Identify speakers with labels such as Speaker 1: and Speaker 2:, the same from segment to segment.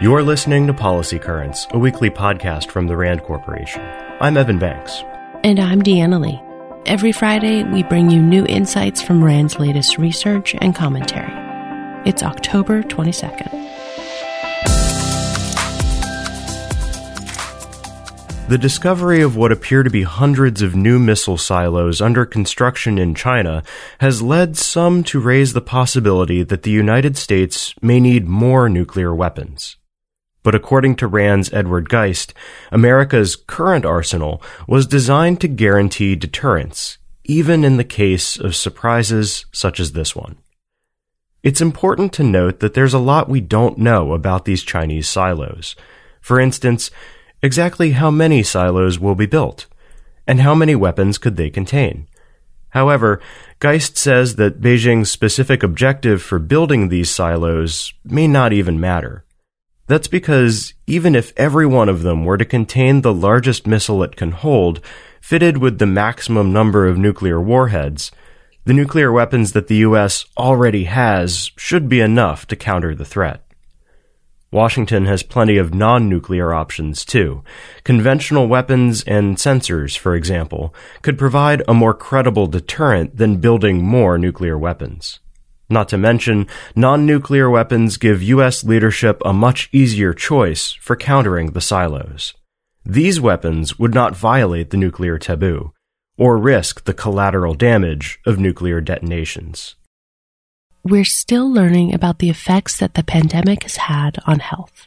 Speaker 1: You're listening to Policy Currents, a weekly podcast from the RAND Corporation. I'm Evan Banks.
Speaker 2: And I'm Deanna Lee. Every Friday, we bring you new insights from RAND's latest research and commentary. It's October 22nd.
Speaker 1: The discovery of what appear to be hundreds of new missile silos under construction in China has led some to raise the possibility that the United States may need more nuclear weapons. But according to RAND's Edward Geist, America's current arsenal was designed to guarantee deterrence, even in the case of surprises such as this one. It's important to note that there's a lot we don't know about these Chinese silos. For instance, exactly how many silos will be built, and how many weapons could they contain. However, Geist says that Beijing's specific objective for building these silos may not even matter. That's because even if every one of them were to contain the largest missile it can hold, fitted with the maximum number of nuclear warheads, the nuclear weapons that the US already has should be enough to counter the threat. Washington has plenty of non-nuclear options too. Conventional weapons and sensors, for example, could provide a more credible deterrent than building more nuclear weapons. Not to mention, non-nuclear weapons give US leadership a much easier choice for countering the silos. These weapons would not violate the nuclear taboo, or risk the collateral damage of nuclear detonations
Speaker 2: we're still learning about the effects that the pandemic has had on health.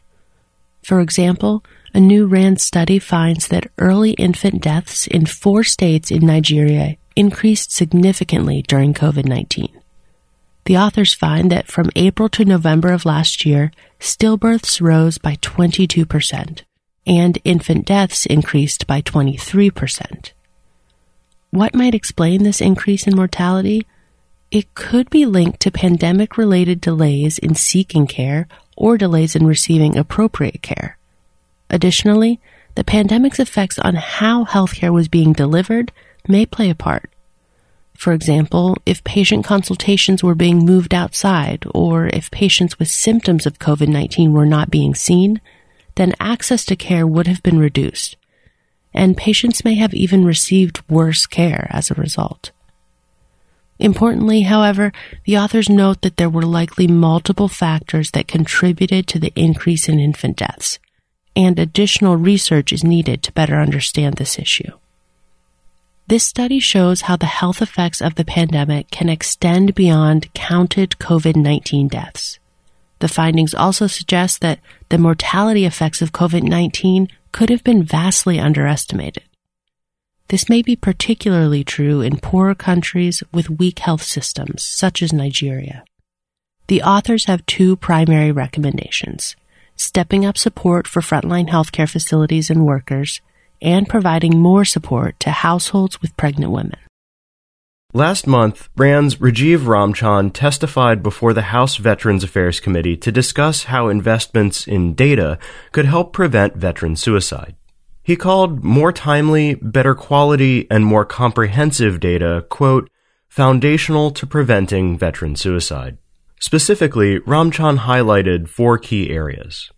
Speaker 2: For example, a new RAND study finds that early infant deaths in four states in Nigeria increased significantly during COVID 19. The authors find that from April to November of last year, stillbirths rose by 22%, and infant deaths increased by 23%. What might explain this increase in mortality? It could be linked to pandemic related delays in seeking care or delays in receiving appropriate care. Additionally, the pandemic's effects on how healthcare was being delivered may play a part. For example, if patient consultations were being moved outside, or if patients with symptoms of COVID 19 were not being seen, then access to care would have been reduced, and patients may have even received worse care as a result. Importantly, however, the authors note that there were likely multiple factors that contributed to the increase in infant deaths, and additional research is needed to better understand this issue. This study shows how the health effects of the pandemic can extend beyond counted COVID 19 deaths. The findings also suggest that the mortality effects of COVID 19 could have been vastly underestimated. This may be particularly true in poorer countries with weak health systems, such as Nigeria. The authors have two primary recommendations stepping up support for frontline healthcare facilities and workers, and providing more support to households with pregnant women.
Speaker 1: Last month, RAND's Rajeev Ramchand testified before the House Veterans Affairs Committee to discuss how investments in data could help prevent veteran suicide. He called more timely, better quality, and more comprehensive data, quote, foundational to preventing veteran suicide. Specifically, Ramchand highlighted four key areas.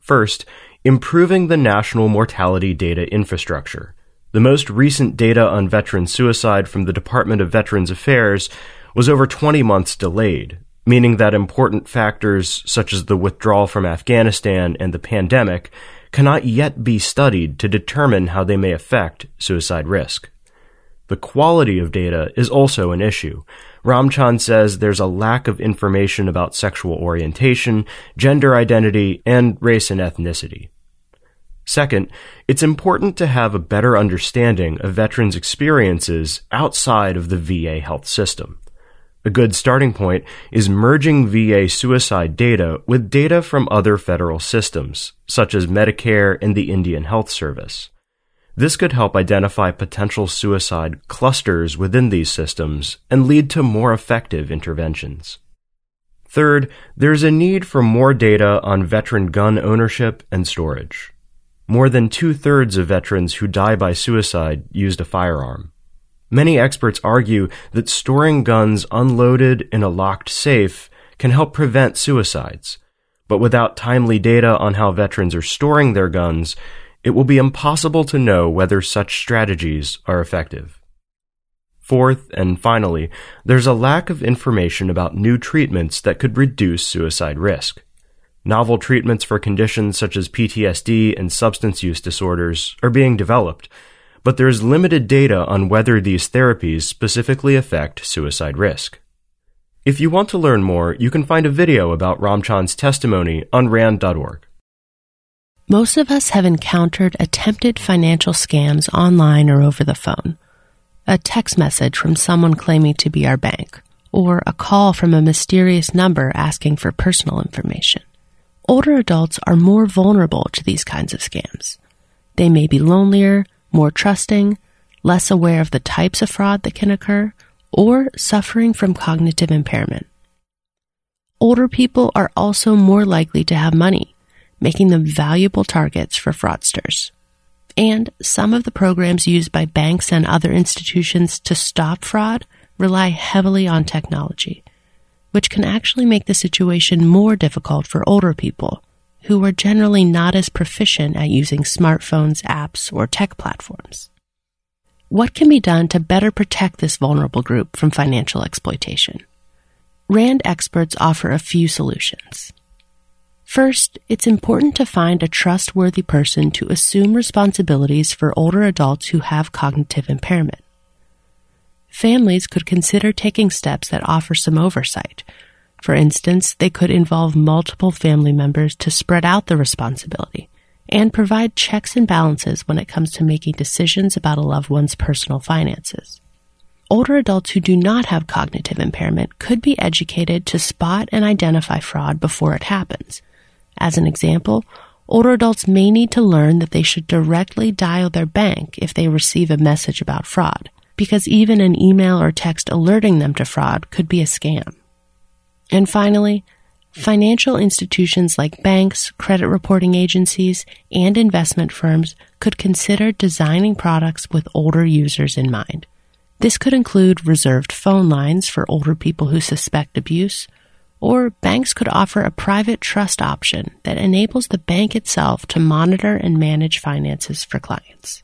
Speaker 1: First, improving the national mortality data infrastructure. The most recent data on veteran suicide from the Department of Veterans Affairs was over 20 months delayed, meaning that important factors such as the withdrawal from Afghanistan and the pandemic cannot yet be studied to determine how they may affect suicide risk. The quality of data is also an issue. Ramchand says there's a lack of information about sexual orientation, gender identity, and race and ethnicity. Second, it's important to have a better understanding of veterans' experiences outside of the VA health system. A good starting point is merging VA suicide data with data from other federal systems, such as Medicare and the Indian Health Service. This could help identify potential suicide clusters within these systems and lead to more effective interventions. Third, there's a need for more data on veteran gun ownership and storage. More than two thirds of veterans who die by suicide used a firearm. Many experts argue that storing guns unloaded in a locked safe can help prevent suicides. but without timely data on how veterans are storing their guns, it will be impossible to know whether such strategies are effective. Fourth, and finally, there's a lack of information about new treatments that could reduce suicide risk. Novel treatments for conditions such as PTSD and substance use disorders are being developed, but there is limited data on whether these therapies specifically affect suicide risk. If you want to learn more, you can find a video about Ramchand's testimony on RAND.org.
Speaker 2: Most of us have encountered attempted financial scams online or over the phone. A text message from someone claiming to be our bank, or a call from a mysterious number asking for personal information. Older adults are more vulnerable to these kinds of scams. They may be lonelier, more trusting, less aware of the types of fraud that can occur, or suffering from cognitive impairment. Older people are also more likely to have money, making them valuable targets for fraudsters. And some of the programs used by banks and other institutions to stop fraud rely heavily on technology, which can actually make the situation more difficult for older people who are generally not as proficient at using smartphones, apps, or tech platforms. What can be done to better protect this vulnerable group from financial exploitation? RAND experts offer a few solutions. First, it's important to find a trustworthy person to assume responsibilities for older adults who have cognitive impairment. Families could consider taking steps that offer some oversight, for instance, they could involve multiple family members to spread out the responsibility and provide checks and balances when it comes to making decisions about a loved one's personal finances. Older adults who do not have cognitive impairment could be educated to spot and identify fraud before it happens. As an example, older adults may need to learn that they should directly dial their bank if they receive a message about fraud, because even an email or text alerting them to fraud could be a scam. And finally, financial institutions like banks, credit reporting agencies, and investment firms could consider designing products with older users in mind. This could include reserved phone lines for older people who suspect abuse, or banks could offer a private trust option that enables the bank itself to monitor and manage finances for clients.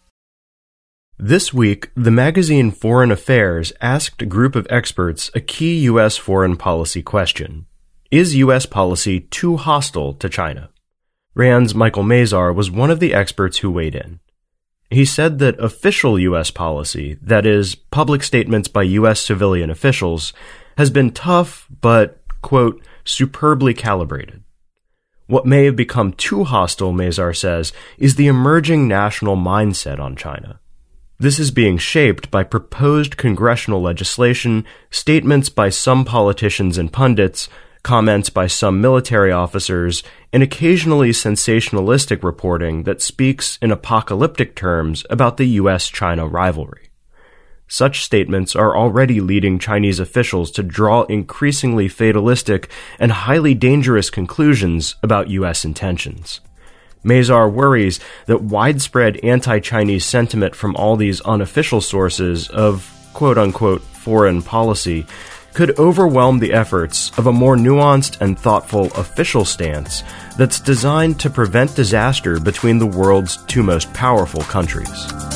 Speaker 1: This week, the magazine Foreign Affairs asked a group of experts a key U.S. foreign policy question. Is U.S. policy too hostile to China? RAND's Michael Mazarr was one of the experts who weighed in. He said that official U.S. policy, that is, public statements by U.S. civilian officials, has been tough but, quote, superbly calibrated. What may have become too hostile, Mazarr says, is the emerging national mindset on China. This is being shaped by proposed congressional legislation, statements by some politicians and pundits, comments by some military officers, and occasionally sensationalistic reporting that speaks in apocalyptic terms about the US China rivalry. Such statements are already leading Chinese officials to draw increasingly fatalistic and highly dangerous conclusions about US intentions. Mazarr worries that widespread anti Chinese sentiment from all these unofficial sources of quote unquote foreign policy could overwhelm the efforts of a more nuanced and thoughtful official stance that's designed to prevent disaster between the world's two most powerful countries.